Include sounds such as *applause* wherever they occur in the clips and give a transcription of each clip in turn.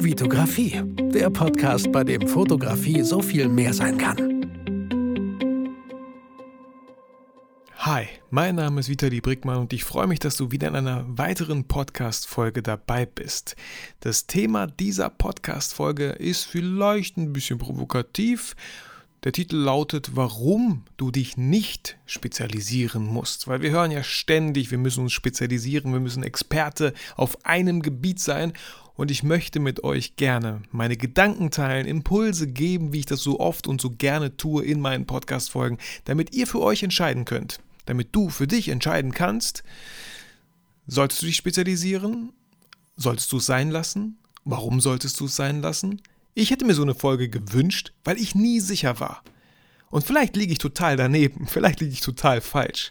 Vitografie, der Podcast, bei dem Fotografie so viel mehr sein kann. Hi, mein Name ist Vitali Brickmann und ich freue mich, dass du wieder in einer weiteren Podcast-Folge dabei bist. Das Thema dieser Podcast-Folge ist vielleicht ein bisschen provokativ. Der Titel lautet, warum du dich nicht spezialisieren musst. Weil wir hören ja ständig, wir müssen uns spezialisieren, wir müssen Experte auf einem Gebiet sein und ich möchte mit euch gerne meine Gedanken teilen, Impulse geben, wie ich das so oft und so gerne tue in meinen Podcast-Folgen, damit ihr für euch entscheiden könnt, damit du für dich entscheiden kannst, solltest du dich spezialisieren? Solltest du es sein lassen? Warum solltest du es sein lassen? Ich hätte mir so eine Folge gewünscht, weil ich nie sicher war. Und vielleicht liege ich total daneben, *laughs* vielleicht liege ich total falsch.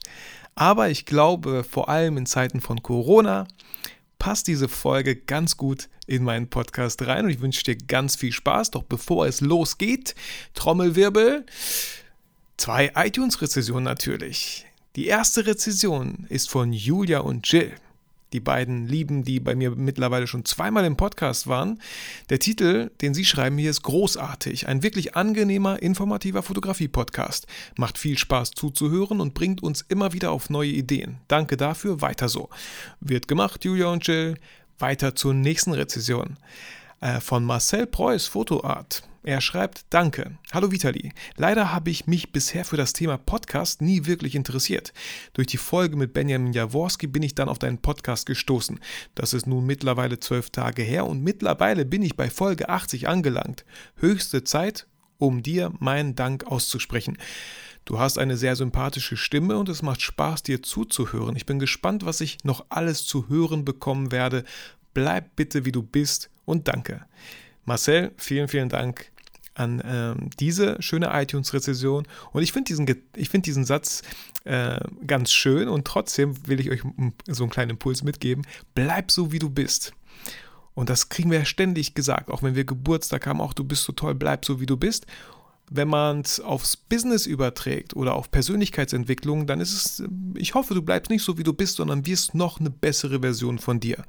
Aber ich glaube, vor allem in Zeiten von Corona passt diese Folge ganz gut in meinen Podcast rein und ich wünsche dir ganz viel Spaß. Doch bevor es losgeht, Trommelwirbel, zwei iTunes-Rezessionen natürlich. Die erste Rezession ist von Julia und Jill. Die beiden Lieben, die bei mir mittlerweile schon zweimal im Podcast waren. Der Titel, den sie schreiben hier, ist großartig. Ein wirklich angenehmer, informativer Fotografie-Podcast. Macht viel Spaß zuzuhören und bringt uns immer wieder auf neue Ideen. Danke dafür, weiter so. Wird gemacht, Julia und Jill. Weiter zur nächsten Rezession. Äh, von Marcel Preuß Fotoart. Er schreibt, danke. Hallo Vitali. Leider habe ich mich bisher für das Thema Podcast nie wirklich interessiert. Durch die Folge mit Benjamin Jaworski bin ich dann auf deinen Podcast gestoßen. Das ist nun mittlerweile zwölf Tage her und mittlerweile bin ich bei Folge 80 angelangt. Höchste Zeit, um dir meinen Dank auszusprechen. Du hast eine sehr sympathische Stimme und es macht Spaß, dir zuzuhören. Ich bin gespannt, was ich noch alles zu hören bekommen werde. Bleib bitte wie du bist und danke. Marcel, vielen, vielen Dank an ähm, diese schöne iTunes-Rezession. Und ich finde diesen, find diesen Satz äh, ganz schön und trotzdem will ich euch so einen kleinen Impuls mitgeben. Bleib so, wie du bist. Und das kriegen wir ständig gesagt, auch wenn wir Geburtstag haben, auch du bist so toll, bleib so, wie du bist wenn man es aufs Business überträgt oder auf Persönlichkeitsentwicklung, dann ist es, ich hoffe, du bleibst nicht so, wie du bist, sondern wirst noch eine bessere Version von dir.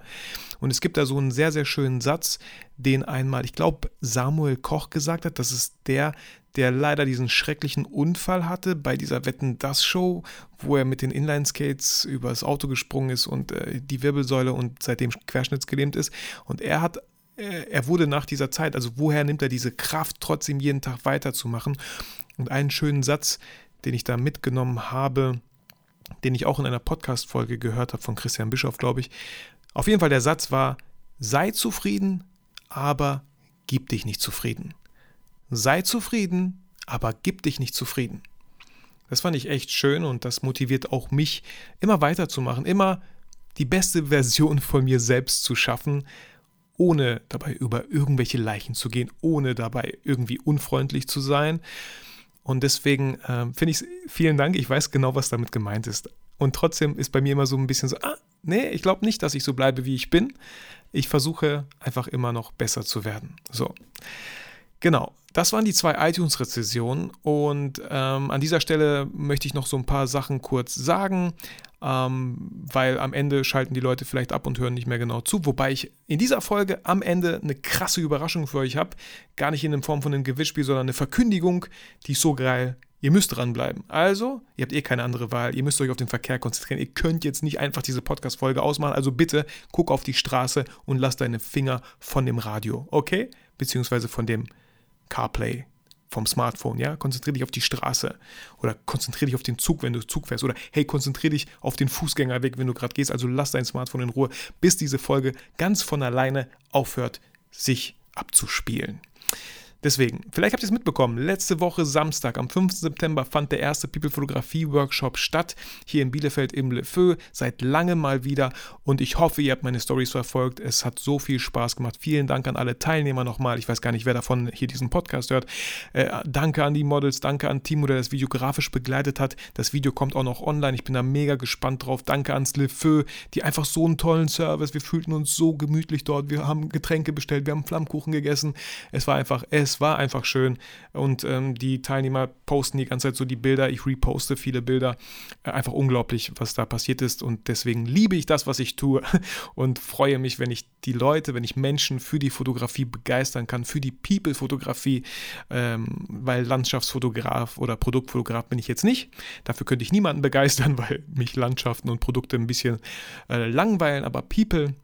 Und es gibt da so einen sehr, sehr schönen Satz, den einmal, ich glaube, Samuel Koch gesagt hat. Das ist der, der leider diesen schrecklichen Unfall hatte bei dieser Wetten das Show, wo er mit den Inline-Skates übers Auto gesprungen ist und äh, die Wirbelsäule und seitdem querschnittsgelähmt ist. Und er hat er wurde nach dieser Zeit, also woher nimmt er diese Kraft, trotzdem jeden Tag weiterzumachen? Und einen schönen Satz, den ich da mitgenommen habe, den ich auch in einer Podcast-Folge gehört habe von Christian Bischoff, glaube ich. Auf jeden Fall der Satz war: Sei zufrieden, aber gib dich nicht zufrieden. Sei zufrieden, aber gib dich nicht zufrieden. Das fand ich echt schön und das motiviert auch mich, immer weiterzumachen, immer die beste *laughs* Version von mir selbst zu schaffen ohne dabei über irgendwelche Leichen zu gehen, ohne dabei irgendwie unfreundlich zu sein. Und deswegen äh, finde ich vielen Dank. Ich weiß genau, was damit gemeint ist. Und trotzdem ist bei mir immer so ein bisschen so, ah, nee, ich glaube nicht, dass ich so bleibe, wie ich bin. Ich versuche einfach immer noch besser zu werden. So. Genau, das waren die zwei iTunes-Rezessionen und ähm, an dieser Stelle möchte ich noch so ein paar Sachen kurz sagen ähm, weil am Ende schalten die Leute vielleicht ab und hören nicht mehr genau zu. Wobei ich in dieser Folge am Ende eine krasse Überraschung für euch habe. Gar nicht in Form von einem Gewinnspiel, sondern eine Verkündigung, die ist so geil. Ihr müsst dranbleiben. Also, ihr habt eh keine andere Wahl. Ihr müsst euch auf den Verkehr konzentrieren. Ihr könnt jetzt nicht einfach diese Podcast-Folge ausmachen. Also bitte guck auf die Straße und lass deine Finger von dem Radio, okay? Beziehungsweise von dem CarPlay vom Smartphone, ja? Konzentriere dich auf die Straße oder konzentriere dich auf den Zug, wenn du Zug fährst oder hey, konzentriere dich auf den Fußgängerweg, wenn du gerade gehst. Also lass dein Smartphone in Ruhe, bis diese Folge ganz von alleine aufhört, sich abzuspielen. Deswegen, vielleicht habt ihr es mitbekommen, letzte Woche Samstag, am 5. September, fand der erste People-Fotografie-Workshop statt, hier in Bielefeld im Le Feu, seit langem mal wieder und ich hoffe, ihr habt meine Stories verfolgt. Es hat so viel Spaß gemacht. Vielen Dank an alle Teilnehmer nochmal. Ich weiß gar nicht, wer davon hier diesen Podcast hört. Äh, danke an die Models, danke an Timo, der das Video grafisch begleitet hat. Das Video kommt auch noch online. Ich bin da mega gespannt drauf. Danke ans Le Feu, die einfach so einen tollen Service. Wir fühlten uns so gemütlich dort. Wir haben Getränke bestellt, wir haben Flammkuchen gegessen. Es war einfach, es es war einfach schön und ähm, die Teilnehmer posten die ganze Zeit so die Bilder. Ich reposte viele Bilder. Äh, einfach unglaublich, was da passiert ist und deswegen liebe ich das, was ich tue *laughs* und freue mich, wenn ich die Leute, wenn ich Menschen für die Fotografie begeistern kann, für die People-Fotografie, ähm, weil Landschaftsfotograf oder Produktfotograf bin ich jetzt nicht. Dafür könnte ich niemanden begeistern, *laughs* weil mich Landschaften und Produkte ein bisschen äh, langweilen, aber People,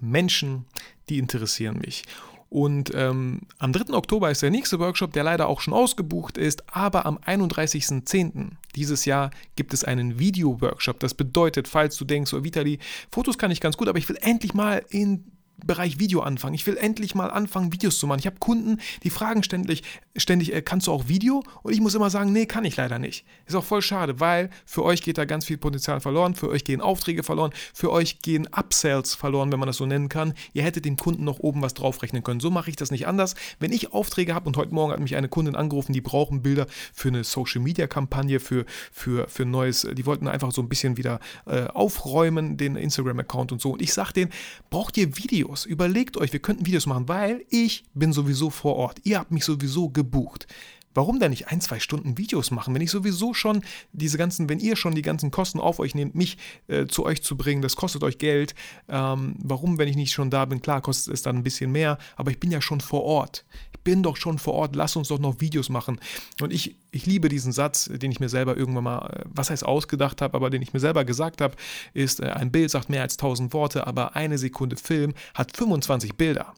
Menschen, die interessieren mich. Und ähm, am 3. Oktober ist der nächste Workshop, der leider auch schon ausgebucht ist, aber am 31.10. dieses Jahr gibt es einen Video-Workshop. Das bedeutet, falls du denkst, oh Vitali, Fotos kann ich ganz gut, aber ich will endlich mal in Bereich Video anfangen. Ich will endlich mal anfangen, Videos zu machen. Ich habe Kunden, die fragen ständig, ständig äh, kannst du auch Video? Und ich muss immer sagen, nee, kann ich leider nicht. Ist auch voll schade, weil für euch geht da ganz viel Potenzial verloren, für euch gehen Aufträge verloren, für euch gehen Upsells verloren, wenn man das so nennen kann. Ihr hättet dem Kunden noch oben was draufrechnen können. So mache ich das nicht anders. Wenn ich Aufträge habe und heute Morgen hat mich eine Kundin angerufen, die brauchen Bilder für eine Social Media Kampagne, für, für, für neues, die wollten einfach so ein bisschen wieder äh, aufräumen, den Instagram-Account und so. Und ich sage denen, braucht ihr Video? Videos. Überlegt euch, wir könnten Videos machen, weil ich bin sowieso vor Ort. Ihr habt mich sowieso gebucht. Warum denn nicht ein, zwei Stunden Videos machen, wenn ich sowieso schon diese ganzen, wenn ihr schon die ganzen Kosten auf euch nehmt, mich äh, zu euch zu bringen, das kostet euch Geld. Ähm, warum, wenn ich nicht schon da bin? Klar, kostet es dann ein bisschen mehr, aber ich bin ja schon vor Ort. Bin doch schon vor Ort, lass uns doch noch Videos machen. Und ich, ich liebe diesen Satz, den ich mir selber irgendwann mal, äh, was heißt ausgedacht habe, aber den ich mir selber gesagt habe, ist, äh, ein Bild sagt mehr als 1000 Worte, aber eine Sekunde Film hat 25 Bilder.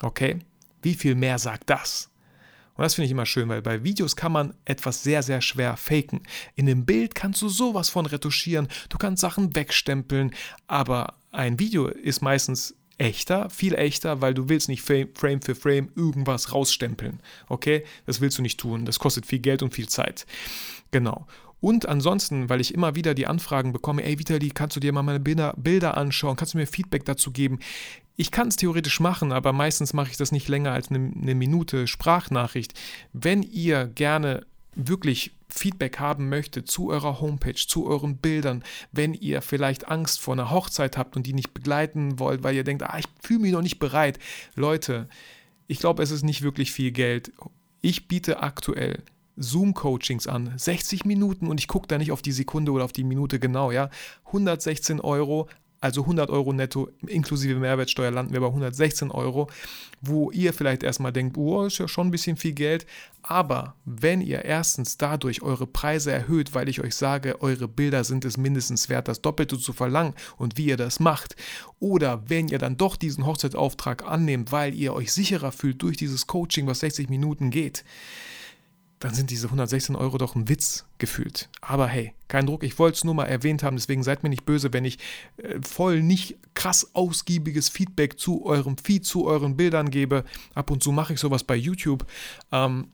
Okay? Wie viel mehr sagt das? Und das finde ich immer schön, weil bei Videos kann man etwas sehr, sehr schwer faken. In dem Bild kannst du sowas von retuschieren, du kannst Sachen wegstempeln, aber ein Video ist meistens echter, viel echter, weil du willst nicht Frame für Frame irgendwas rausstempeln. Okay? Das willst du nicht tun. Das kostet viel Geld und viel Zeit. Genau. Und ansonsten, weil ich immer wieder die Anfragen bekomme, ey Vitali, kannst du dir mal meine Bilder, anschauen, kannst du mir Feedback dazu geben? Ich kann es theoretisch machen, aber meistens mache ich das nicht länger als eine, eine Minute Sprachnachricht. Wenn ihr gerne wirklich Feedback haben möchtet zu eurer Homepage, zu euren Bildern, wenn ihr vielleicht Angst vor einer Hochzeit habt und die nicht begleiten wollt, weil ihr denkt, ah, ich fühle mich noch nicht bereit. Leute, ich glaube, es ist nicht wirklich viel Geld. Ich biete aktuell Zoom-Coachings an, 60 Minuten und ich gucke da nicht auf die Sekunde oder auf die Minute genau, ja. 116 Euro, also 100 Euro netto inklusive Mehrwertsteuer landen wir bei 116 Euro, wo ihr vielleicht erstmal denkt, oh, ist ja schon ein bisschen viel Geld. Aber wenn ihr erstens dadurch eure Preise erhöht, weil ich euch sage, eure Bilder sind es mindestens wert, das Doppelte zu verlangen und wie ihr das macht, oder wenn ihr dann doch diesen Hochzeitsauftrag annehmt, weil ihr euch sicherer fühlt durch dieses Coaching, was 60 Minuten geht, dann sind diese 116 Euro doch ein Witz gefühlt. Aber hey, kein Druck, ich wollte es nur mal erwähnt haben, deswegen seid mir nicht böse, wenn ich äh, voll nicht krass ausgiebiges Feedback zu eurem Feed, zu euren Bildern gebe. Ab und zu mache ich sowas bei YouTube. Ähm,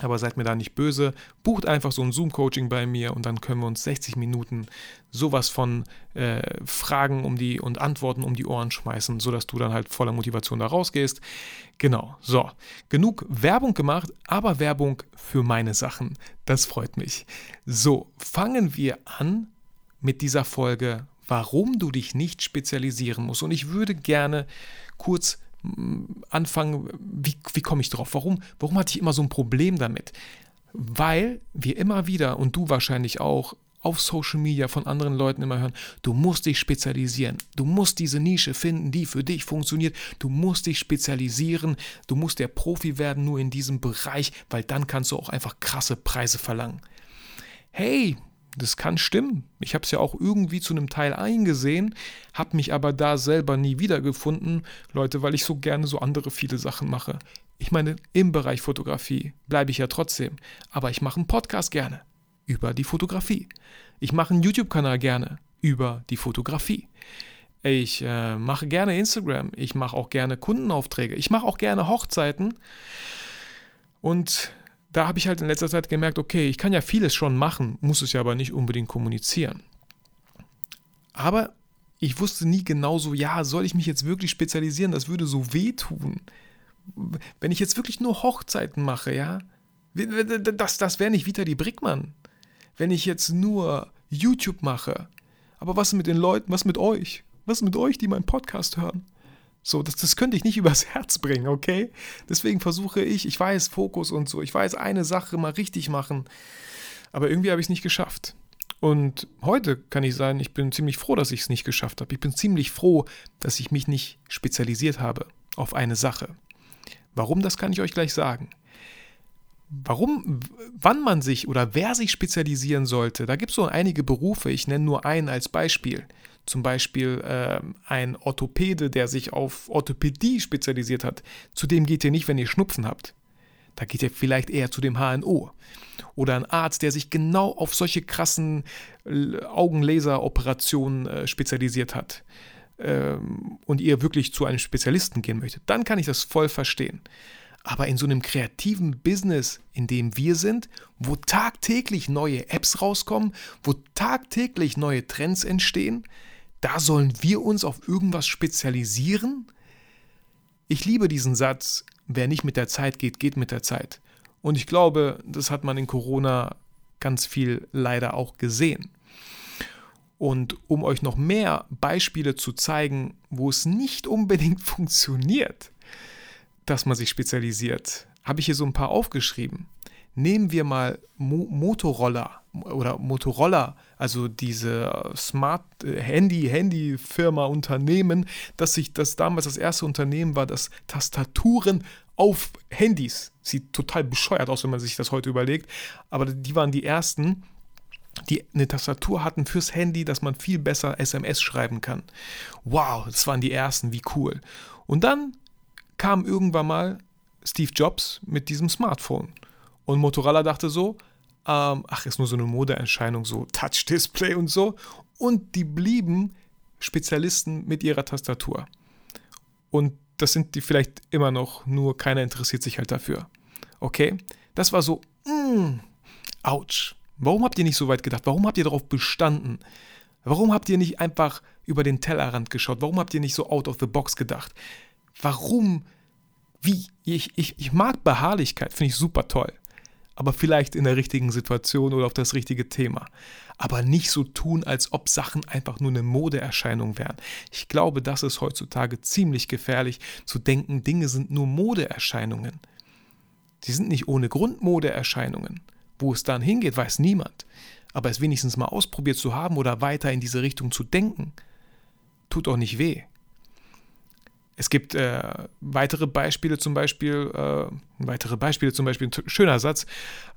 aber seid mir da nicht böse. Bucht einfach so ein Zoom-Coaching bei mir und dann können wir uns 60 Minuten sowas von äh, Fragen um die und Antworten um die Ohren schmeißen, sodass du dann halt voller Motivation da rausgehst. Genau, so. Genug Werbung gemacht, aber Werbung für meine Sachen. Das freut mich. So, fangen wir an mit dieser Folge, warum du dich nicht spezialisieren musst. Und ich würde gerne kurz anfangen, wie, wie komme ich drauf? Warum, warum hatte ich immer so ein Problem damit? Weil wir immer wieder, und du wahrscheinlich auch, auf Social Media von anderen Leuten immer hören, du musst dich spezialisieren, du musst diese Nische finden, die für dich funktioniert, du musst dich spezialisieren, du musst der Profi werden nur in diesem Bereich, weil dann kannst du auch einfach krasse Preise verlangen. Hey, das kann stimmen. Ich habe es ja auch irgendwie zu einem Teil eingesehen, habe mich aber da selber nie wiedergefunden, Leute, weil ich so gerne so andere viele Sachen mache. Ich meine, im Bereich Fotografie bleibe ich ja trotzdem, aber ich mache einen Podcast gerne über die Fotografie. Ich mache einen YouTube-Kanal gerne über die Fotografie. Ich äh, mache gerne Instagram. Ich mache auch gerne Kundenaufträge. Ich mache auch gerne Hochzeiten. Und da habe ich halt in letzter Zeit gemerkt, okay, ich kann ja vieles schon machen, muss es ja aber nicht unbedingt kommunizieren. Aber ich wusste nie genau so, ja, soll ich mich jetzt wirklich spezialisieren? Das würde so wehtun. Wenn ich jetzt wirklich nur Hochzeiten mache, ja, das, das wäre nicht Vitali Brickmann. Wenn ich jetzt nur YouTube mache. Aber was mit den Leuten, was mit euch? Was mit euch, die meinen Podcast hören? So, das, das könnte ich nicht *laughs* übers Herz bringen, okay? Deswegen versuche ich, ich weiß, Fokus und so, ich weiß, eine Sache mal richtig machen, aber irgendwie habe ich es nicht geschafft. Und heute kann ich sagen, ich bin ziemlich froh, dass ich es nicht geschafft habe. Ich bin ziemlich froh, dass ich mich nicht spezialisiert habe auf eine Sache. Warum, das kann ich euch gleich sagen. Warum, wann man sich oder wer sich spezialisieren sollte, da gibt es so einige Berufe, ich nenne nur einen als Beispiel. Zum Beispiel äh, ein Orthopäde, der sich auf Orthopädie spezialisiert hat. Zu dem geht ihr nicht, wenn ihr Schnupfen habt. Da geht ihr vielleicht eher zu dem HNO. Oder ein Arzt, der sich genau auf solche krassen äh, Augenlaseroperationen äh, spezialisiert hat ähm, und ihr wirklich zu einem Spezialisten gehen möchtet, dann kann ich das voll verstehen. Aber in so einem kreativen Business, in dem wir sind, wo tagtäglich neue Apps rauskommen, wo tagtäglich neue Trends entstehen, da sollen wir uns auf irgendwas spezialisieren? Ich liebe diesen Satz, wer nicht mit der Zeit geht, geht mit der Zeit. Und ich glaube, das hat man in Corona ganz viel leider auch gesehen. Und um euch noch mehr Beispiele zu zeigen, wo es nicht unbedingt *laughs* funktioniert, dass man sich spezialisiert, habe ich hier so ein paar aufgeschrieben. Nehmen wir mal Mo Motorola oder Motorola, also diese Smart äh, Handy Handy Firma Unternehmen, dass sich das damals das erste Unternehmen war, das Tastaturen auf Handys sieht total bescheuert aus, wenn man sich das heute überlegt, aber die waren die ersten, die eine Tastatur hatten fürs Handy, dass man viel besser SMS schreiben kann. Wow, das waren die ersten, wie cool. Und dann kam irgendwann mal Steve Jobs mit diesem Smartphone. Und Motorola dachte so, ähm, ach, ist nur so eine Modeerscheinung, so Touch-Display und so. Und die blieben Spezialisten mit ihrer Tastatur. Und das sind die vielleicht immer noch, nur keiner interessiert sich halt dafür. Okay? Das war so, mm, ouch. Warum habt ihr nicht so weit gedacht? Warum habt ihr darauf bestanden? Warum habt ihr nicht einfach über den Tellerrand geschaut? Warum habt ihr nicht so out of the box gedacht? Warum? Wie? Ich, ich, ich mag Beharrlichkeit, finde ich super toll. Aber vielleicht in der richtigen Situation oder auf das richtige Thema. Aber nicht so tun, als ob Sachen einfach nur eine Modeerscheinung wären. Ich glaube, das ist heutzutage ziemlich gefährlich, zu denken, Dinge sind nur Modeerscheinungen. Sie sind nicht ohne Grund Modeerscheinungen. Wo es dann hingeht, weiß niemand. Aber es wenigstens mal ausprobiert zu haben oder weiter in diese Richtung zu denken, tut auch nicht weh. Es gibt äh, weitere Beispiele, zum Beispiel, äh, weitere Beispiele, zum Beispiel, ein schöner Satz,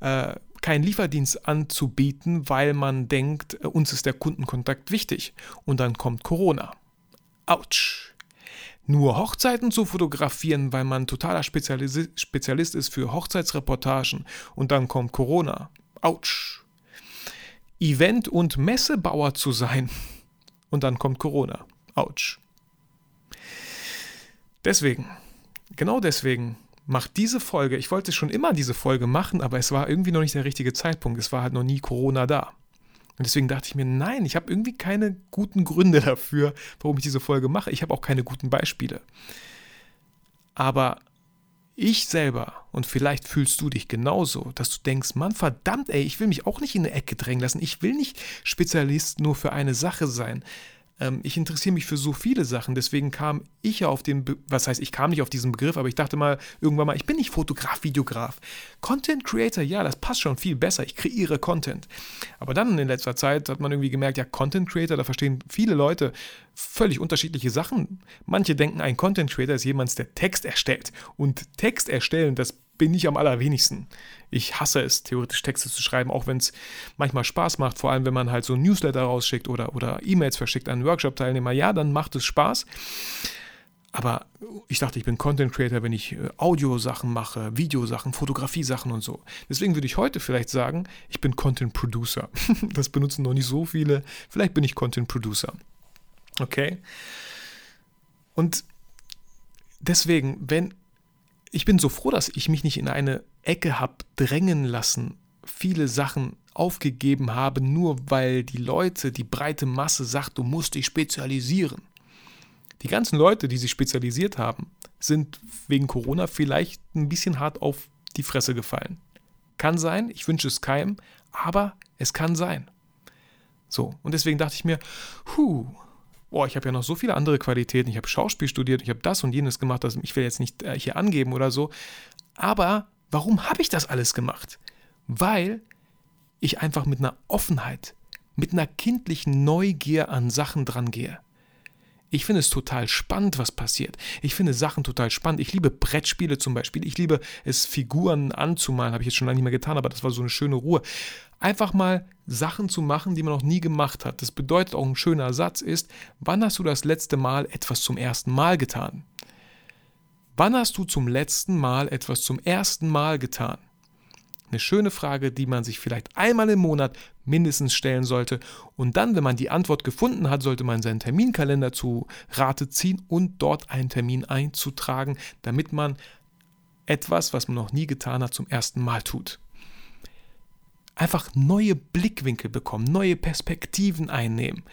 äh, keinen Lieferdienst anzubieten, weil man denkt, äh, uns ist der Kundenkontakt wichtig. Und dann kommt Corona. Autsch. Nur Hochzeiten zu fotografieren, weil man totaler Spezialis Spezialist ist für Hochzeitsreportagen. Und dann kommt Corona. Autsch. Event- und Messebauer zu sein. Und dann kommt Corona. Autsch. Deswegen, genau deswegen macht diese Folge, ich wollte schon immer diese Folge machen, aber es war irgendwie noch nicht der richtige Zeitpunkt. Es war halt noch nie Corona da. Und deswegen dachte ich mir, nein, ich habe irgendwie keine guten Gründe *laughs* dafür, warum ich diese Folge mache. Ich habe auch keine guten Beispiele. Aber ich selber, und vielleicht fühlst du dich genauso, dass du denkst, Mann, verdammt, ey, ich will mich auch nicht in eine Ecke drängen lassen. Ich will nicht Spezialist nur für eine Sache sein. Ähm, ich interessiere mich für so viele Sachen, deswegen kam ich ja auf den, Be was heißt, ich kam nicht auf diesen Begriff, aber ich dachte mal irgendwann mal, ich bin nicht Fotograf, Videograf. Content Creator, ja, das passt schon viel besser, ich kreiere Content. Aber dann in letzter Zeit hat man irgendwie gemerkt, ja, Content Creator, da verstehen viele Leute völlig unterschiedliche Sachen. Manche denken, ein Content Creator ist jemand, der Text erstellt. Und Text erstellen, das bin ich am allerwenigsten. Ich hasse es, theoretisch Texte zu schreiben, auch wenn es manchmal Spaß macht, vor allem wenn man halt so ein Newsletter rausschickt oder, oder E-Mails verschickt an Workshop-Teilnehmer. Ja, dann macht es Spaß. Aber ich dachte, ich bin Content Creator, wenn ich äh, Audiosachen mache, Videosachen, Fotografie-Sachen und so. Deswegen würde ich heute vielleicht sagen, ich bin Content Producer. *laughs* Das benutzen noch nicht so viele. Vielleicht bin ich Content Producer. Okay? Und deswegen, wenn ich bin so froh, dass ich mich nicht in eine Ecke habe drängen lassen, viele Sachen aufgegeben habe, nur weil die Leute, die breite Masse sagt, du musst dich spezialisieren. Die ganzen Leute, die sich spezialisiert haben, sind wegen Corona vielleicht ein bisschen hart auf die Fresse gefallen. Kann sein, ich wünsche es keinem, aber es kann sein. So, und deswegen dachte ich mir, huh, boah, ich habe ja noch so viele andere Qualitäten. Ich habe Schauspiel studiert, ich habe das und jenes gemacht, das ich will jetzt nicht äh, hier angeben oder so. Aber warum habe ich das alles gemacht? Weil ich einfach mit einer Offenheit, mit einer kindlichen Neugier an Sachen drangehe. Ich finde es total spannend, was passiert. Ich finde Sachen total spannend. Ich liebe Brettspiele zum Beispiel. Ich liebe es, Figuren anzumalen. Habe ich jetzt schon lange nicht mehr getan, aber das war so eine schöne Ruhe. Einfach mal Sachen zu machen, die man noch nie gemacht hat. Das bedeutet auch ein schöner Satz ist, wann hast du das letzte Mal etwas zum ersten Mal getan? Wann hast du zum letzten Mal etwas zum ersten Mal getan? Eine schöne Frage, die man sich vielleicht einmal im Monat mindestens stellen sollte. Und dann, wenn man die Antwort gefunden hat, sollte man seinen Terminkalender zu Rate ziehen und dort einen Termin einzutragen, damit man etwas, was man noch nie getan hat, zum ersten Mal tut. Einfach neue Blickwinkel bekommen, neue Perspektiven einnehmen.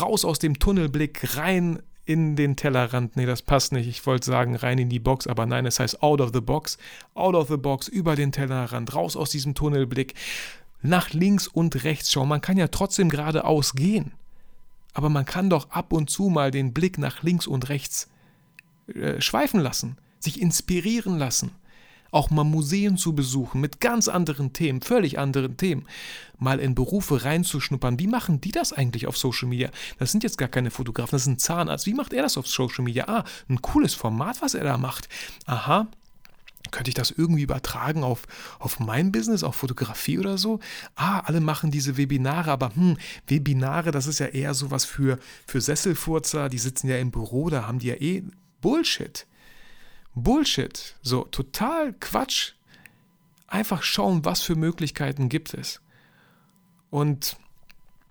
Raus aus dem Tunnelblick, rein in den Tellerrand. Nee, das passt nicht. Ich wollte sagen, rein in die Box, aber nein, es heißt out of the box. Out of the box, über den Tellerrand, raus aus diesem Tunnelblick, nach links und rechts schauen. Man kann ja trotzdem geradeaus gehen. Aber man kann doch ab und zu mal den Blick nach links und rechts äh, schweifen lassen, sich inspirieren lassen auch mal Museen zu besuchen mit ganz anderen Themen, völlig anderen Themen, mal in Berufe reinzuschnuppern. Wie machen die das eigentlich auf Social Media? Das sind jetzt gar keine Fotografen, das ist ein Zahnarzt. Wie macht er das auf Social Media? Ah, ein cooles Format, was er da macht. Aha, könnte ich das irgendwie übertragen auf, auf mein Business, auf Fotografie oder so? Ah, alle machen diese Webinare, aber hm, Webinare, das ist ja eher sowas für, für Sesselfurzer, die sitzen ja im Büro, da haben die ja eh Bullshit. Bullshit, so total Quatsch. Einfach schauen, was für Möglichkeiten gibt es. Und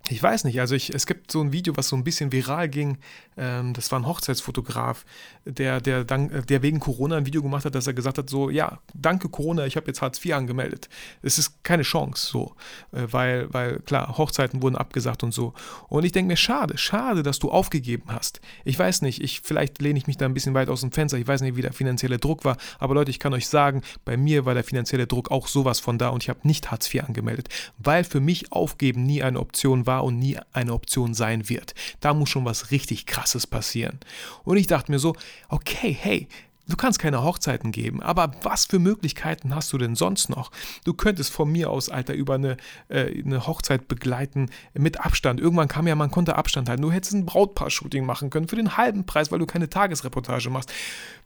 ich weiß nicht, also ich, es gibt so ein Video, was so ein bisschen viral ging. Ähm, das war ein Hochzeitsfotograf, der, der, dann, der wegen Corona ein Video gemacht hat, dass er gesagt hat: So, ja, danke Corona, ich habe jetzt Hartz IV angemeldet. Es ist keine Chance, so, äh, weil, weil klar, Hochzeiten wurden abgesagt und so. Und ich denke mir: Schade, schade, dass du aufgegeben hast. Ich weiß nicht, ich, vielleicht lehne ich mich da ein bisschen weit aus dem Fenster. Ich weiß nicht, wie der finanzielle Druck war. Aber Leute, ich kann euch sagen, bei mir war der finanzielle Druck auch sowas von da und ich habe nicht Hartz IV angemeldet, weil für mich Aufgeben nie eine Option war war und nie eine Option sein wird. Da muss schon was richtig Krasses passieren. Und ich dachte mir so, okay, hey, Du kannst keine Hochzeiten geben, aber was für Möglichkeiten hast du denn sonst noch? Du könntest von mir aus, Alter, über eine, äh, eine Hochzeit begleiten mit Abstand. Irgendwann kam ja, man konnte Abstand halten. Du hättest ein Brautpaar-Shooting machen können für den halben Preis, weil du keine Tagesreportage machst.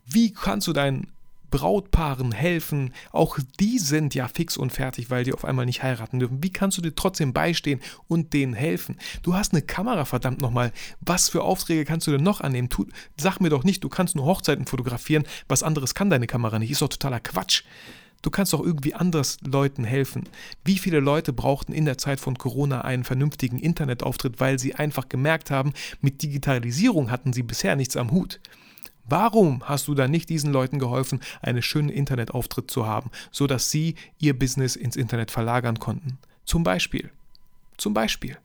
Wie kannst du deinen Brautpaaren helfen. Auch die sind ja fix und fertig, weil die auf einmal nicht heiraten dürfen. Wie kannst du dir trotzdem beistehen und denen helfen? Du hast eine Kamera, verdammt nochmal. Was für Aufträge kannst du denn noch annehmen? Tu, sag mir doch nicht, du kannst nur Hochzeiten fotografieren. Was anderes kann deine Kamera nicht. Ist doch totaler Quatsch. Du kannst doch irgendwie anders Leuten helfen. Wie viele Leute brauchten in der Zeit von Corona einen vernünftigen Internetauftritt, weil sie einfach gemerkt haben, mit Digitalisierung hatten sie bisher nichts am Hut. Warum hast du dann nicht diesen Leuten geholfen, einen schönen Internetauftritt zu haben, sodass sie ihr Business ins Internet verlagern konnten? Zum Beispiel. Zum Beispiel.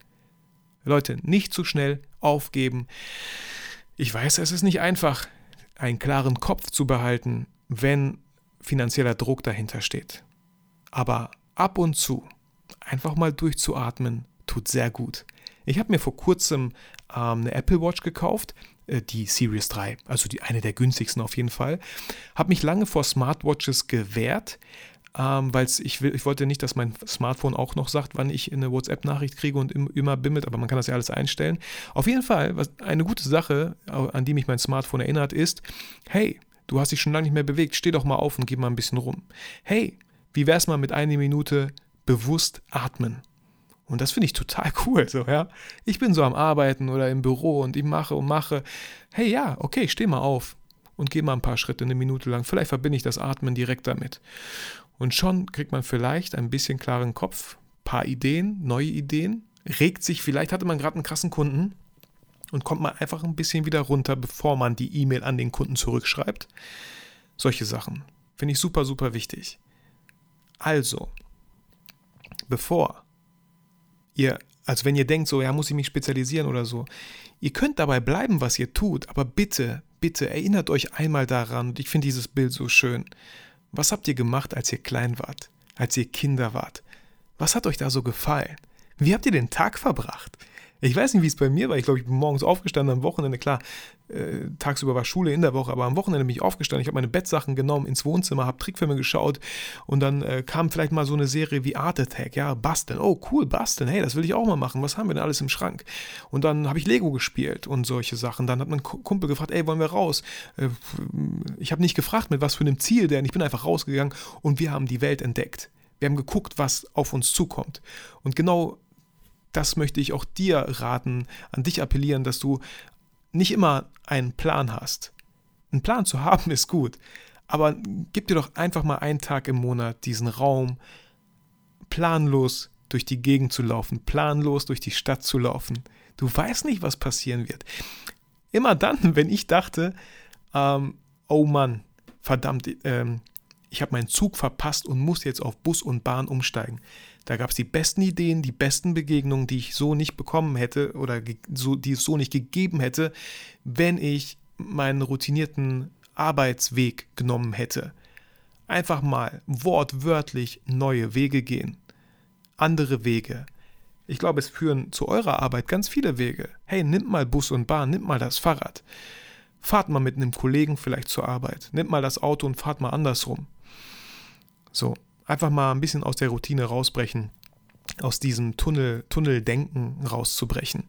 Leute, nicht zu schnell aufgeben. Ich weiß, es ist nicht einfach, einen klaren Kopf zu behalten, wenn finanzieller Druck dahinter steht. Aber ab und zu einfach mal durchzuatmen, tut sehr gut. Ich habe mir vor kurzem ähm, eine Apple Watch gekauft, die Series 3, also die eine der günstigsten auf jeden Fall. Habe mich lange vor Smartwatches gewehrt, ähm, weil ich, ich wollte nicht, dass mein Smartphone auch noch sagt, wann ich eine WhatsApp-Nachricht kriege und im, immer bimmelt, aber man kann das ja alles einstellen. Auf jeden Fall, was, eine gute Sache, an die mich mein Smartphone erinnert, ist, hey, du hast dich schon lange nicht mehr bewegt, steh doch mal auf und geh mal ein bisschen rum. Hey, wie wär's mal mit einer Minute bewusst atmen? Und das finde ich total *laughs* cool, so, ja. Ich bin so am Arbeiten oder im Büro und ich mache und mache. Hey, ja, okay, steh mal auf und geh mal ein paar Schritte eine Minute lang. Vielleicht verbinde ich das Atmen direkt damit. Und schon kriegt man vielleicht ein bisschen klaren Kopf, paar Ideen, neue Ideen, regt sich, vielleicht hatte man gerade einen krassen Kunden und kommt mal einfach ein bisschen wieder runter, bevor man die E-Mail an den Kunden zurückschreibt. Solche Sachen finde ich super, super wichtig. Also, bevor ihr, also wenn ihr denkt, so, ja, muss ich mich spezialisieren oder so, ihr könnt dabei bleiben, was ihr tut, aber bitte, bitte erinnert euch einmal daran, und ich finde dieses Bild so schön. Was habt ihr gemacht, als ihr klein wart, als ihr Kinder wart? Was hat euch da so gefallen? Wie habt ihr den Tag verbracht? Ich weiß nicht, wie es bei mir war. Ich glaube, ich bin morgens aufgestanden am Wochenende. Klar, äh, tagsüber war Schule in der Woche, aber am Wochenende bin ich aufgestanden. Ich habe meine Bettsachen genommen, ins Wohnzimmer, habe Trickfilme geschaut und dann äh, kam vielleicht mal so eine Serie wie Art Attack. Ja, basteln. Oh, cool, basteln. Hey, das will ich auch mal machen. Was haben wir denn alles im Schrank? Und dann habe ich Lego gespielt und solche Sachen. Dann hat mein Kumpel gefragt, ey, wollen wir raus? Äh, ich habe nicht gefragt, mit was für einem Ziel, denn ich bin einfach rausgegangen und wir haben die Welt entdeckt. Wir haben geguckt, was auf uns zukommt. Und genau das möchte ich auch dir raten, an dich appellieren, dass du nicht immer einen Plan hast. Einen Plan zu *laughs* haben ist gut, aber gib dir doch einfach mal einen Tag im Monat diesen Raum, planlos durch die Gegend zu laufen, planlos durch die Stadt zu laufen. Du weißt nicht, was passieren wird. Immer dann, *laughs* wenn ich dachte, ähm, oh Mann, verdammt, ähm, ich habe meinen Zug verpasst und muss jetzt auf Bus und Bahn umsteigen. Da gab es die besten Ideen, die besten Begegnungen, die ich so nicht bekommen hätte oder so, die es so nicht gegeben hätte, wenn ich meinen routinierten Arbeitsweg genommen hätte. Einfach mal wortwörtlich neue Wege gehen. Andere Wege. Ich glaube, es führen zu eurer Arbeit ganz viele Wege. Hey, nimmt mal Bus und Bahn, nimmt mal das Fahrrad. Fahrt mal mit einem Kollegen vielleicht zur Arbeit. Nimmt mal das Auto und fahrt mal andersrum. So, einfach mal ein bisschen aus der Routine rausbrechen, aus diesem Tunnel, Tunneldenken rauszubrechen.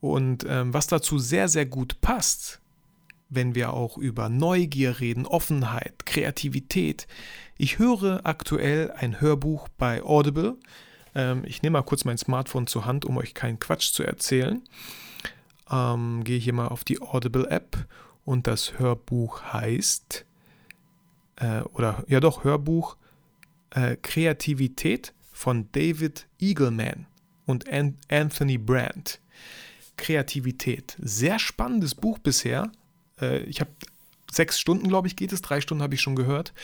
Und ähm, was dazu sehr, sehr gut passt, wenn wir auch über Neugier reden, Offenheit, Kreativität. Ich höre aktuell ein Hörbuch bei Audible. Ähm, ich nehme mal kurz mein Smartphone zur Hand, um euch keinen Quatsch zu erzählen. Ähm, gehe hier mal auf die Audible-App und das Hörbuch heißt, äh, oder ja doch, Hörbuch äh, Kreativität von David Eagleman und An Anthony Brandt. Kreativität. Sehr spannendes Buch bisher. Äh, ich habe sechs Stunden, glaube ich, geht es. Drei Stunden habe ich schon gehört.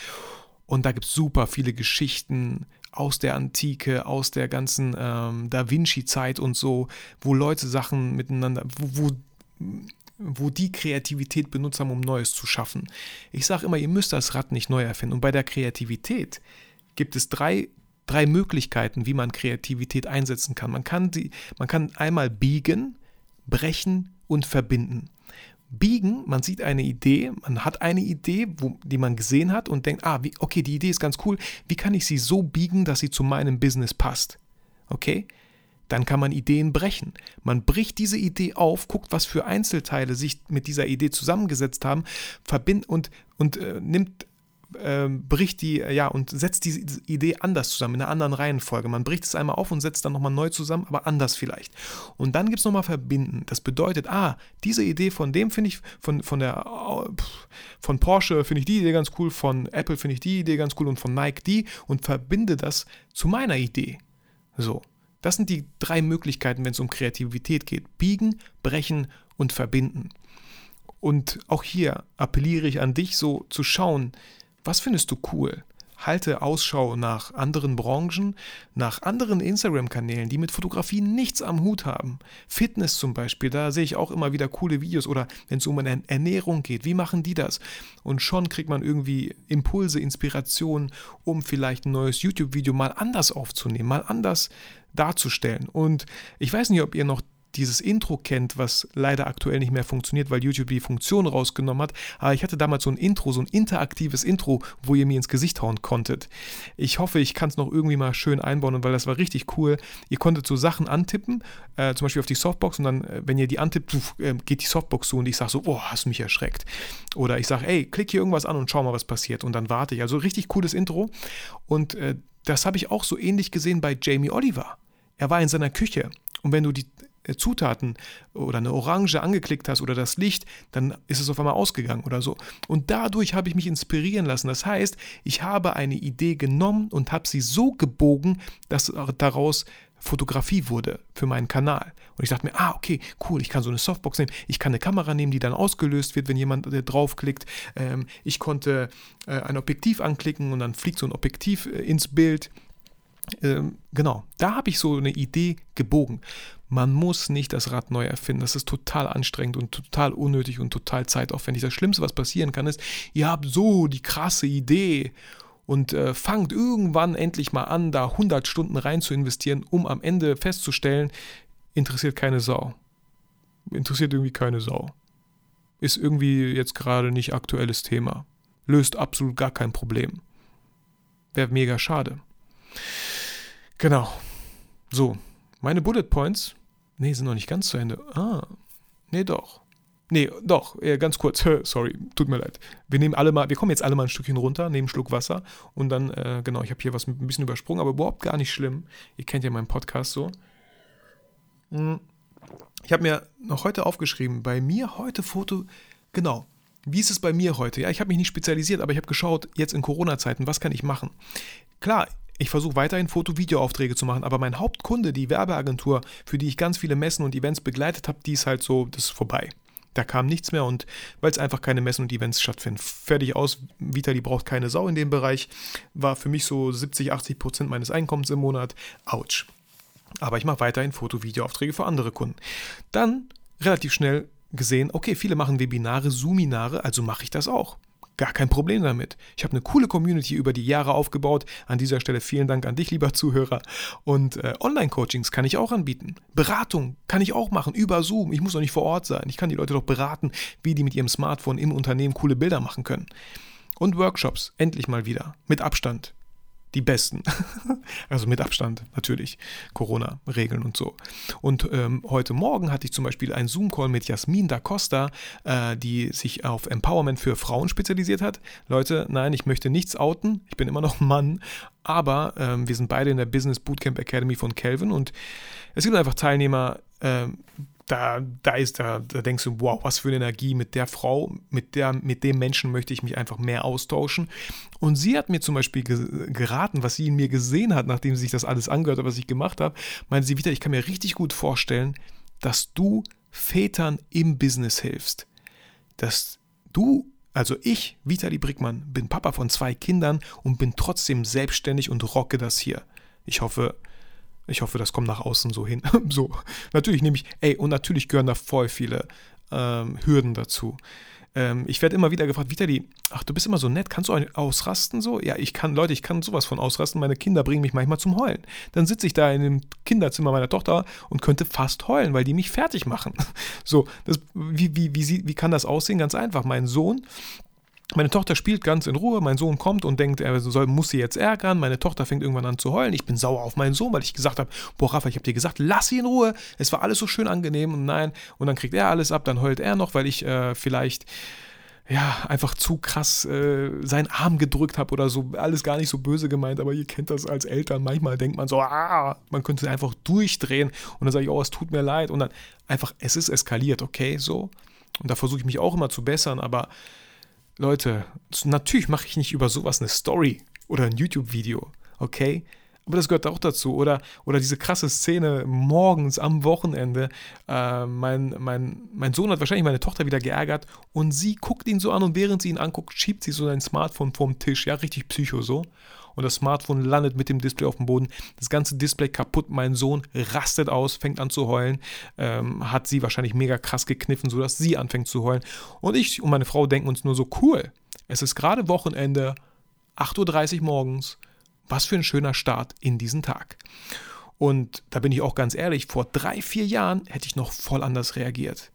Und da gibt es super viele Geschichten aus der Antike, aus der ganzen ähm, Da Vinci-Zeit und so, wo Leute Sachen miteinander, wo, wo, wo die Kreativität benutzt haben, um Neues zu schaffen. Ich sage immer, ihr müsst das Rad nicht neu erfinden. Und bei der Kreativität gibt es drei, drei Möglichkeiten, wie man Kreativität einsetzen kann. Man kann, die, man kann einmal biegen, brechen und verbinden. Biegen, man sieht eine Idee, man hat eine Idee, wo, die man gesehen hat und denkt, ah, wie, okay, die Idee ist ganz cool, wie kann ich sie so biegen, dass sie zu meinem Business passt? Okay? Dann kann man Ideen brechen. Man bricht diese Idee auf, guckt, was für Einzelteile sich mit dieser Idee zusammengesetzt haben, verbindet und, und äh, nimmt ähm, bricht die, äh, ja, und setzt diese Idee anders zusammen, in einer anderen Reihenfolge. Man bricht es einmal auf und setzt dann nochmal neu zusammen, aber anders vielleicht. Und dann gibt es nochmal Verbinden. Das bedeutet, ah, diese Idee von dem finde ich, von, von der, von Porsche finde ich die Idee ganz cool, von Apple finde ich die Idee ganz cool und von Nike die und verbinde das zu meiner Idee. So. Das sind die drei Möglichkeiten, wenn es um Kreativität geht. Biegen, brechen und verbinden. Und auch hier appelliere ich an dich, so zu schauen, was findest du cool? Halte Ausschau nach anderen Branchen, nach anderen Instagram-Kanälen, die mit Fotografie nichts am Hut haben. Fitness zum Beispiel, da sehe ich auch immer wieder coole Videos oder wenn es um eine Ernährung geht, wie machen die das? Und schon kriegt man irgendwie Impulse, Inspiration, um vielleicht ein neues YouTube-Video mal anders aufzunehmen, mal anders darzustellen. Und ich weiß nicht, ob ihr noch dieses Intro kennt, was leider aktuell nicht mehr funktioniert, weil YouTube die Funktion rausgenommen hat. Aber ich hatte damals so ein Intro, so ein interaktives Intro, wo ihr mir ins Gesicht hauen konntet. Ich hoffe, ich kann es noch irgendwie mal schön einbauen, weil das war richtig cool. Ihr konntet so Sachen antippen, äh, zum Beispiel auf die Softbox und dann, äh, wenn ihr die antippt, äh, geht die Softbox zu und ich sage so, oh, hast mich erschreckt. Oder ich sage, ey, klick hier irgendwas an und schau mal, was passiert. Und dann warte ich. Also richtig cooles Intro. Und äh, das habe ich auch so ähnlich gesehen bei Jamie Oliver. Er war in seiner Küche. Und wenn du die Zutaten oder eine Orange angeklickt hast oder das Licht, dann ist es auf einmal ausgegangen oder so. Und dadurch habe ich mich inspirieren lassen. Das heißt, ich habe eine Idee genommen und habe sie so gebogen, dass daraus Fotografie wurde für meinen Kanal. Und ich dachte mir, ah, okay, cool, ich kann so eine Softbox nehmen, ich kann eine Kamera nehmen, die dann ausgelöst wird, wenn jemand äh, draufklickt. Ähm, ich konnte äh, ein Objektiv anklicken und dann fliegt so ein Objektiv äh, ins Bild. Ähm, genau, da habe ich so eine Idee gebogen. Man muss nicht das Rad neu erfinden. Das ist total anstrengend und total unnötig und total zeitaufwendig. Das Schlimmste, was passieren kann, ist, ihr habt so die krasse Idee und äh, fangt irgendwann endlich mal an, da 100 Stunden rein zu investieren, um am Ende festzustellen, interessiert keine Sau. Interessiert irgendwie keine Sau. Ist irgendwie jetzt gerade nicht aktuelles Thema. Löst absolut gar kein Problem. Wäre mega schade. Genau. So, meine Bullet Points. Nee, sind noch nicht ganz zu Ende. Ah, nee, doch. Nee, doch, äh, ganz kurz, *laughs* sorry, tut mir leid. Wir nehmen alle mal, wir kommen jetzt alle mal ein Stückchen runter, nehmen einen Schluck Wasser und dann, äh, genau, ich habe hier was ein bisschen übersprungen, aber überhaupt gar nicht schlimm. Ihr kennt ja meinen Podcast so. Hm. Ich habe mir noch heute aufgeschrieben, bei mir heute Foto, genau, wie ist es bei mir heute? Ja, ich habe mich nicht spezialisiert, aber ich habe geschaut, jetzt in Corona-Zeiten, was kann ich machen? Klar, ich versuche weiterhin Foto-Video-Aufträge zu machen, aber mein Hauptkunde, die Werbeagentur, für die ich ganz viele Messen und Events begleitet habe, die ist halt so, das ist vorbei. Da kam nichts mehr und weil es einfach keine Messen und Events stattfinden. Fertig aus, Vitali braucht keine Sau in dem Bereich. War für mich so 70, 80 Prozent meines Einkommens im Monat. Autsch. Aber ich mache weiterhin Foto-Video-Aufträge für andere Kunden. Dann relativ schnell gesehen, okay, viele machen Webinare, Zoominare, also mache ich das auch. Gar kein Problem damit. Ich habe eine coole Community über die Jahre aufgebaut. An dieser Stelle vielen Dank an dich, lieber Zuhörer. Und äh, Online-Coachings kann ich auch anbieten. Beratung kann ich auch machen über Zoom. Ich muss doch nicht vor Ort sein. Ich kann die Leute doch beraten, wie die mit ihrem Smartphone im Unternehmen coole Bilder machen können. Und Workshops, endlich mal wieder. Mit Abstand die besten. *laughs* also mit Abstand natürlich. Corona-Regeln und so. Und ähm, heute Morgen hatte ich zum Beispiel einen Zoom-Call mit Jasmin da Costa, äh, die sich auf Empowerment für Frauen spezialisiert hat. Leute, nein, ich möchte nichts outen. Ich bin immer noch Mann. Aber ähm, wir sind beide in der Business Bootcamp Academy von Calvin und es gibt einfach Teilnehmer, ähm, da, da ist, da, da denkst du, wow, was für eine Energie mit der Frau, mit der, mit dem Menschen möchte ich mich einfach mehr austauschen. Und sie hat mir zum Beispiel geraten, was sie in mir gesehen hat, nachdem sie sich das alles angehört hat, was ich gemacht habe, meinte sie wieder, ich kann mir richtig gut vorstellen, dass du Vätern im Business hilfst. Dass du, also ich, Vitali Brickmann, bin Papa von zwei Kindern und bin trotzdem selbstständig und rocke das hier. Ich hoffe, ich hoffe, das kommt nach außen so hin. *laughs* so, natürlich nehme ich, ey, und natürlich gehören da voll viele ähm, Hürden dazu. Ähm, ich werde immer wieder gefragt, Vitali, ach, du bist immer so nett, kannst du ausrasten so? Ja, ich kann, Leute, ich kann sowas von ausrasten. Meine Kinder bringen mich manchmal zum Heulen. Dann sitze ich da in dem Kinderzimmer meiner Tochter und könnte fast heulen, weil die mich fertig machen. *laughs* So, das, wie, wie, wie, wie kann das aussehen? Ganz einfach. Mein Sohn, meine Tochter spielt ganz in Ruhe, mein Sohn kommt und denkt, er soll, muss sie jetzt ärgern. Meine Tochter fängt irgendwann an zu heulen. Ich bin sauer auf meinen Sohn, weil ich gesagt habe, boah, Rafa, ich habe dir gesagt, lass sie in Ruhe. Es war alles so schön angenehm und nein. Und dann kriegt er alles ab, dann heult er noch, weil ich äh, vielleicht ja, einfach zu krass äh, seinen Arm gedrückt habe oder so. Alles gar nicht so böse gemeint, aber ihr kennt das als Eltern. Manchmal denkt man so, ah, man könnte einfach durchdrehen und dann sage ich, oh, es tut mir leid. Und dann einfach, es ist eskaliert, okay, so. Und da versuche ich mich auch immer zu bessern, aber Leute, natürlich mache ich nicht über sowas eine Story oder ein YouTube-Video, okay? Aber das gehört auch dazu. Oder, oder diese krasse Szene morgens am Wochenende. Äh, mein, mein, mein Sohn hat wahrscheinlich meine Tochter wieder geärgert und sie guckt ihn so an und während sie ihn anguckt, schiebt sie so sein Smartphone vorm Tisch. Ja, richtig psycho so und das Smartphone landet mit dem Display auf dem Boden. Das ganze Display kaputt. Mein Sohn rastet aus, fängt an zu heulen, ähm, hat sie wahrscheinlich mega krass gekniffen, sodass sie anfängt zu heulen. Und ich und meine Frau denken uns nur so, cool, es ist gerade Wochenende, 8.30 Uhr morgens. Was für ein schöner Start in diesen Tag. Und da bin ich auch ganz ehrlich, vor drei, vier Jahren hätte ich noch voll anders reagiert.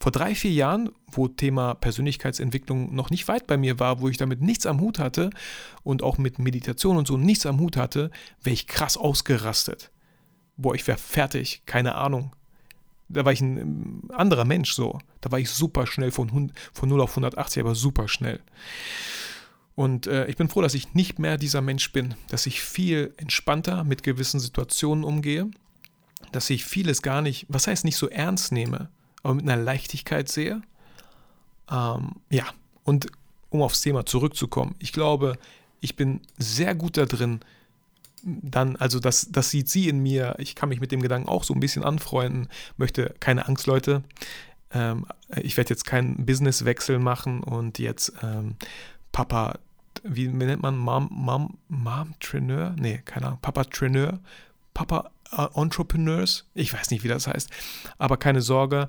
Vor drei, vier Jahren, wo Thema Persönlichkeitsentwicklung noch nicht weit bei mir war, wo ich damit nichts am Hut hatte und auch mit Meditation und so nichts am Hut hatte, wäre ich krass ausgerastet. Boah, ich wäre fertig, keine Ahnung. Da war ich ein ähm, anderer Mensch so. Da war ich super schnell von, von 0 auf 180, aber super schnell. Und äh, ich bin froh, dass ich nicht mehr dieser Mensch bin, dass ich viel entspannter mit gewissen Situationen umgehe, dass ich vieles gar nicht, was heißt nicht so ernst nehme, aber mit einer Leichtigkeit sehe. Ähm, ja, und um aufs Thema zurückzukommen, ich glaube, ich bin sehr gut da drin, dann, also das, das sieht sie in mir, ich kann mich mit dem Gedanken auch so ein bisschen anfreunden, möchte keine Angst, Leute. Ähm, ich werde jetzt keinen Businesswechsel machen und jetzt ähm, Papa, wie nennt man, Mom, Mom, Mom-Traineur? Nee, keine Ahnung, Papa äh, Entrepreneurs, ich weiß nicht, wie das heißt, aber keine Sorge,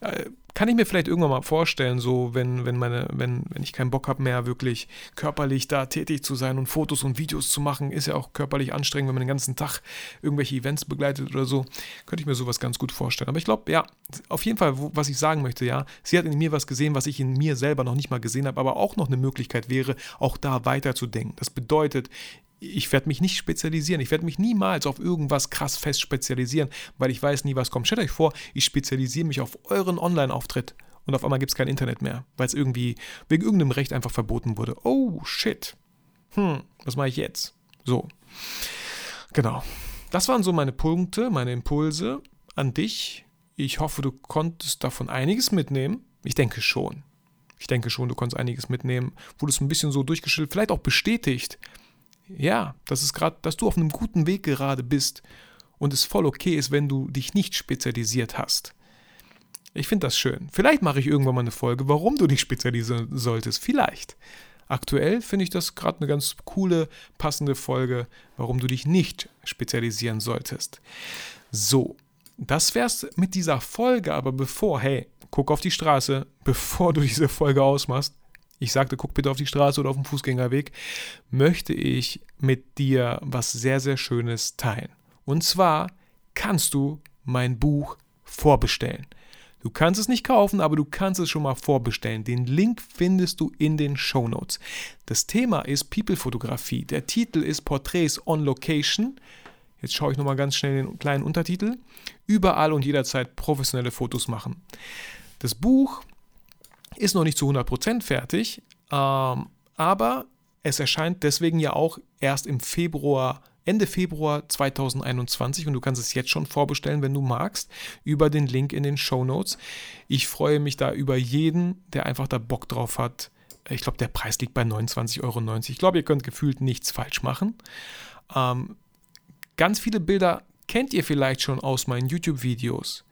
äh, kann ich mir vielleicht irgendwann mal vorstellen, so wenn, wenn, meine, wenn, wenn ich keinen Bock habe mehr, wirklich körperlich da tätig zu sein und Fotos und Videos zu machen, ist ja auch körperlich anstrengend, wenn man den ganzen Tag irgendwelche Events begleitet oder so, könnte ich mir sowas ganz gut vorstellen. Aber ich glaube, ja, auf jeden Fall, was ich sagen möchte, ja, sie hat in mir was gesehen, was ich in mir selber noch nicht mal gesehen habe, aber auch noch eine Möglichkeit wäre, auch da weiterzudenken. Das bedeutet, ich werde mich nicht spezialisieren. Ich werde mich niemals auf irgendwas krass fest spezialisieren, weil ich weiß nie, was kommt. Stellt euch vor, ich spezialisiere mich auf euren Online-Auftritt und auf einmal gibt es kein Internet mehr, weil es irgendwie wegen irgendeinem Recht einfach verboten wurde. Oh, shit. Hm, was mache ich jetzt? So. Genau. Das waren so meine Punkte, meine Impulse an dich. Ich hoffe, du konntest davon einiges mitnehmen. Ich denke schon. Ich denke schon, du konntest einiges mitnehmen, du es ein bisschen so durchgeschildert, vielleicht auch bestätigt, ja, das ist gerade, dass du auf einem guten Weg gerade bist und es voll okay ist, wenn du dich nicht spezialisiert hast. Ich finde das schön. Vielleicht mache ich irgendwann mal eine Folge, warum du dich spezialisieren solltest. Vielleicht. Aktuell finde ich das gerade eine ganz coole, passende Folge, warum du dich nicht spezialisieren solltest. So, das wär's mit dieser Folge, aber bevor, hey, guck auf die Straße, *laughs* bevor du diese Folge ausmachst, ich sagte, guck bitte auf die Straße oder auf den Fußgängerweg, möchte ich mit dir was sehr, sehr Schönes teilen. Und zwar kannst du mein Buch vorbestellen. Du kannst es nicht kaufen, aber du kannst es schon mal vorbestellen. Den Link findest du in den Show Notes. Das Thema ist People-Fotografie. Der Titel ist Portraits on Location. Jetzt schaue ich nochmal ganz schnell den kleinen Untertitel. Überall und jederzeit professionelle Fotos machen. Das Buch ist noch nicht zu 100% fertig, ähm, aber es erscheint deswegen ja auch erst im Februar, Ende Februar 2021 und du kannst es jetzt schon vorbestellen, wenn du magst, über den Link in den Show Notes. Ich freue mich da über jeden, der einfach da Bock drauf hat. Ich glaube, der Preis liegt bei 29,90 Euro. Ich glaube, ihr könnt gefühlt nichts falsch machen. Ähm, ganz viele Bilder kennt ihr vielleicht schon aus meinen YouTube-Videos.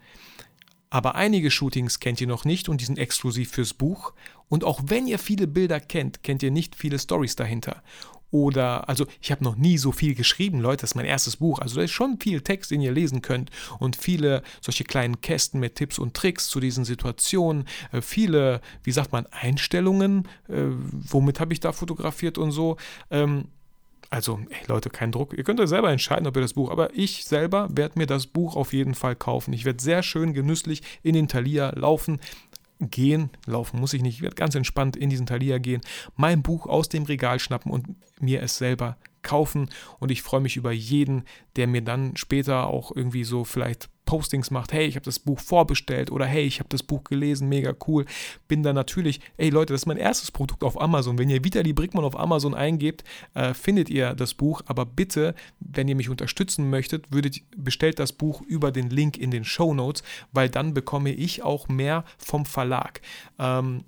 Aber einige Shootings kennt ihr noch nicht und die sind exklusiv fürs Buch. Und auch wenn ihr viele Bilder kennt, kennt ihr nicht viele Stories dahinter. Oder, also ich habe noch nie so viel geschrieben, Leute, das ist mein erstes Buch. Also da ist schon viel Text, den ihr lesen könnt und viele solche kleinen Kästen mit Tipps und Tricks zu diesen Situationen. Äh, viele, wie sagt man, Einstellungen, äh, womit habe ich da fotografiert und so. Also, ey Leute, kein Druck. Ihr könnt euch selber entscheiden, ob ihr das Buch, aber ich selber werde mir das Buch auf jeden Fall kaufen. Ich werde sehr schön genüsslich in den Thalia laufen, gehen, laufen muss ich nicht, ich werde ganz entspannt in diesen Thalia gehen, mein Buch aus dem Regal schnappen und mir es selber kaufen und ich freue mich über jeden, der mir dann später auch irgendwie so vielleicht Postings macht, hey, ich habe das Buch vorbestellt oder hey, ich habe das Buch gelesen, mega cool. Bin da natürlich, ey Leute, das ist mein erstes Produkt auf Amazon. Wenn ihr Vitali Brickmann auf Amazon eingebt, äh, findet ihr das Buch. Aber bitte, wenn ihr mich unterstützen möchtet, würdet, bestellt das Buch über den Link in den Show Notes, weil dann bekomme ich auch mehr vom Verlag. Ähm,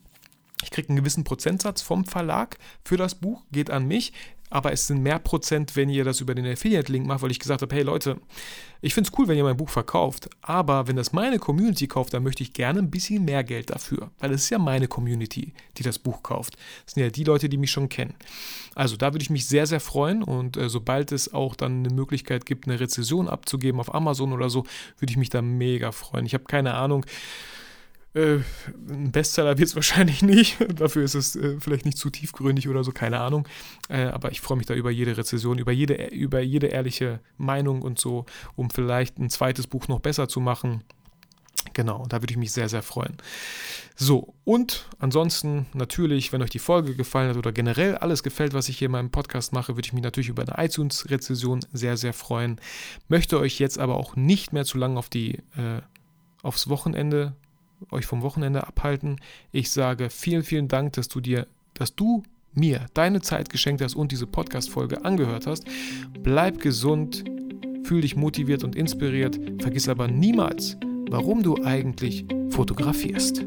ich kriege einen gewissen Prozentsatz vom Verlag für das Buch, geht an mich aber es sind mehr Prozent, wenn ihr das über den Affiliate-Link macht, weil ich gesagt habe, hey Leute, ich finde es cool, wenn ihr mein Buch verkauft, aber wenn das meine Community kauft, dann möchte ich gerne ein bisschen mehr Geld dafür, weil es ist ja meine Community, die das Buch kauft. Das sind ja die Leute, die mich schon kennen. Also da würde ich mich sehr, sehr freuen und äh, sobald es auch dann eine Möglichkeit gibt, eine Rezession abzugeben auf Amazon oder so, würde ich mich da mega freuen. Ich habe keine Ahnung, äh, ein Bestseller wird es *laughs* wahrscheinlich nicht. Dafür ist es äh, vielleicht nicht zu tiefgründig oder so, keine Ahnung. Äh, aber ich freue mich da über jede Rezession, über jede, über jede ehrliche Meinung und so, um vielleicht ein zweites Buch noch besser zu machen. Genau, da würde ich mich sehr, sehr freuen. So, und ansonsten natürlich, wenn euch die Folge gefallen hat oder generell alles gefällt, was ich hier in meinem Podcast mache, würde ich mich natürlich über eine iTunes-Rezession sehr, sehr freuen. Möchte euch jetzt aber auch nicht mehr zu lange auf die, äh, aufs Wochenende euch vom Wochenende abhalten. Ich sage vielen, vielen Dank, dass du dir, dass du mir deine Zeit geschenkt hast und diese Podcast-Folge angehört hast. Bleib gesund, fühl dich motiviert und inspiriert. Vergiss aber niemals, warum du eigentlich fotografierst.